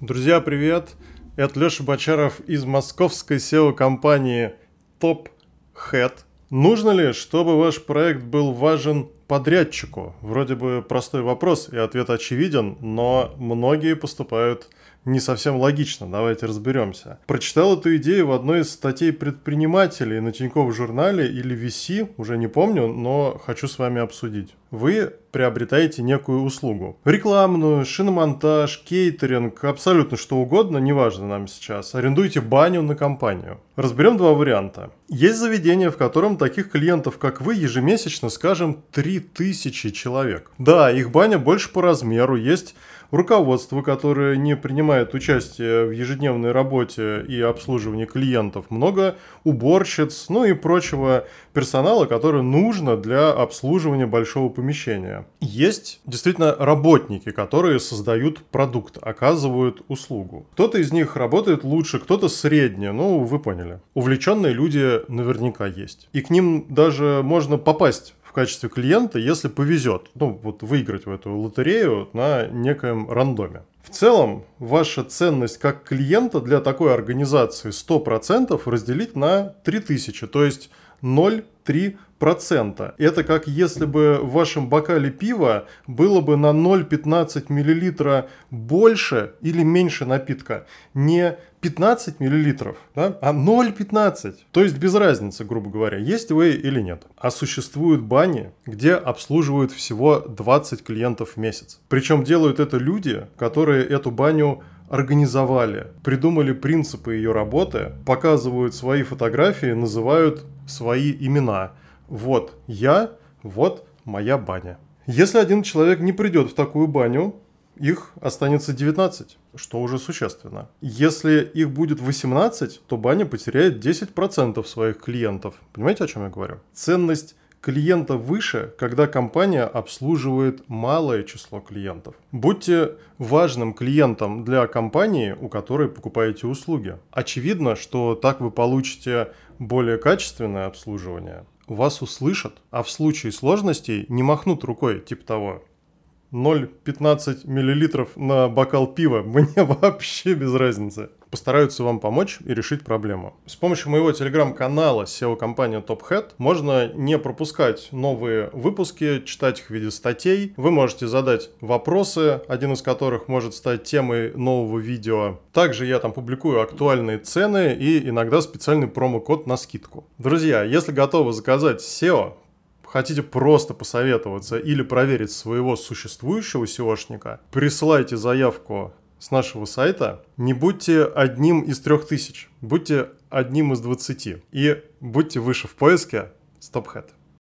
Друзья, привет! Это Леша Бочаров из московской SEO-компании Top Head. Нужно ли, чтобы ваш проект был важен подрядчику? Вроде бы простой вопрос и ответ очевиден, но многие поступают не совсем логично. Давайте разберемся. Прочитал эту идею в одной из статей предпринимателей на Тинькофф журнале или VC, уже не помню, но хочу с вами обсудить. Вы приобретаете некую услугу. Рекламную, шиномонтаж, кейтеринг, абсолютно что угодно, неважно нам сейчас. Арендуйте баню на компанию. Разберем два варианта. Есть заведение, в котором таких клиентов, как вы, ежемесячно, скажем, 3000 человек. Да, их баня больше по размеру, есть руководство, которое не принимает участие в ежедневной работе и обслуживании клиентов, много уборщиц, ну и прочего персонала, который нужно для обслуживания большого помещения. Есть действительно работники, которые создают продукт, оказывают услугу. Кто-то из них работает лучше, кто-то средне, ну вы поняли. Увлеченные люди наверняка есть. И к ним даже можно попасть в качестве клиента, если повезет, ну вот выиграть в эту лотерею на некоем рандоме. В целом, ваша ценность как клиента для такой организации 100% разделить на 3000, то есть 0,3 процента. Это как если бы в вашем бокале пива было бы на 0,15 миллилитра больше или меньше напитка. Не 15 миллилитров, да, а 0,15. То есть без разницы, грубо говоря, есть вы или нет. А существуют бани, где обслуживают всего 20 клиентов в месяц. Причем делают это люди, которые эту баню организовали, придумали принципы ее работы, показывают свои фотографии, называют свои имена – вот я, вот моя баня. Если один человек не придет в такую баню, их останется 19, что уже существенно. Если их будет 18, то баня потеряет 10% своих клиентов. Понимаете, о чем я говорю? Ценность клиента выше, когда компания обслуживает малое число клиентов. Будьте важным клиентом для компании, у которой покупаете услуги. Очевидно, что так вы получите более качественное обслуживание, вас услышат, а в случае сложностей не махнут рукой, типа того. 0,15 мл на бокал пива, мне вообще без разницы. Постараются вам помочь и решить проблему. С помощью моего телеграм-канала SEO-компания TopHead можно не пропускать новые выпуски, читать их в виде статей. Вы можете задать вопросы, один из которых может стать темой нового видео. Также я там публикую актуальные цены и иногда специальный промокод на скидку. Друзья, если готовы заказать SEO, хотите просто посоветоваться или проверить своего существующего SEOшника, присылайте заявку с нашего сайта. Не будьте одним из трех тысяч, будьте одним из двадцати. И будьте выше в поиске StopHead.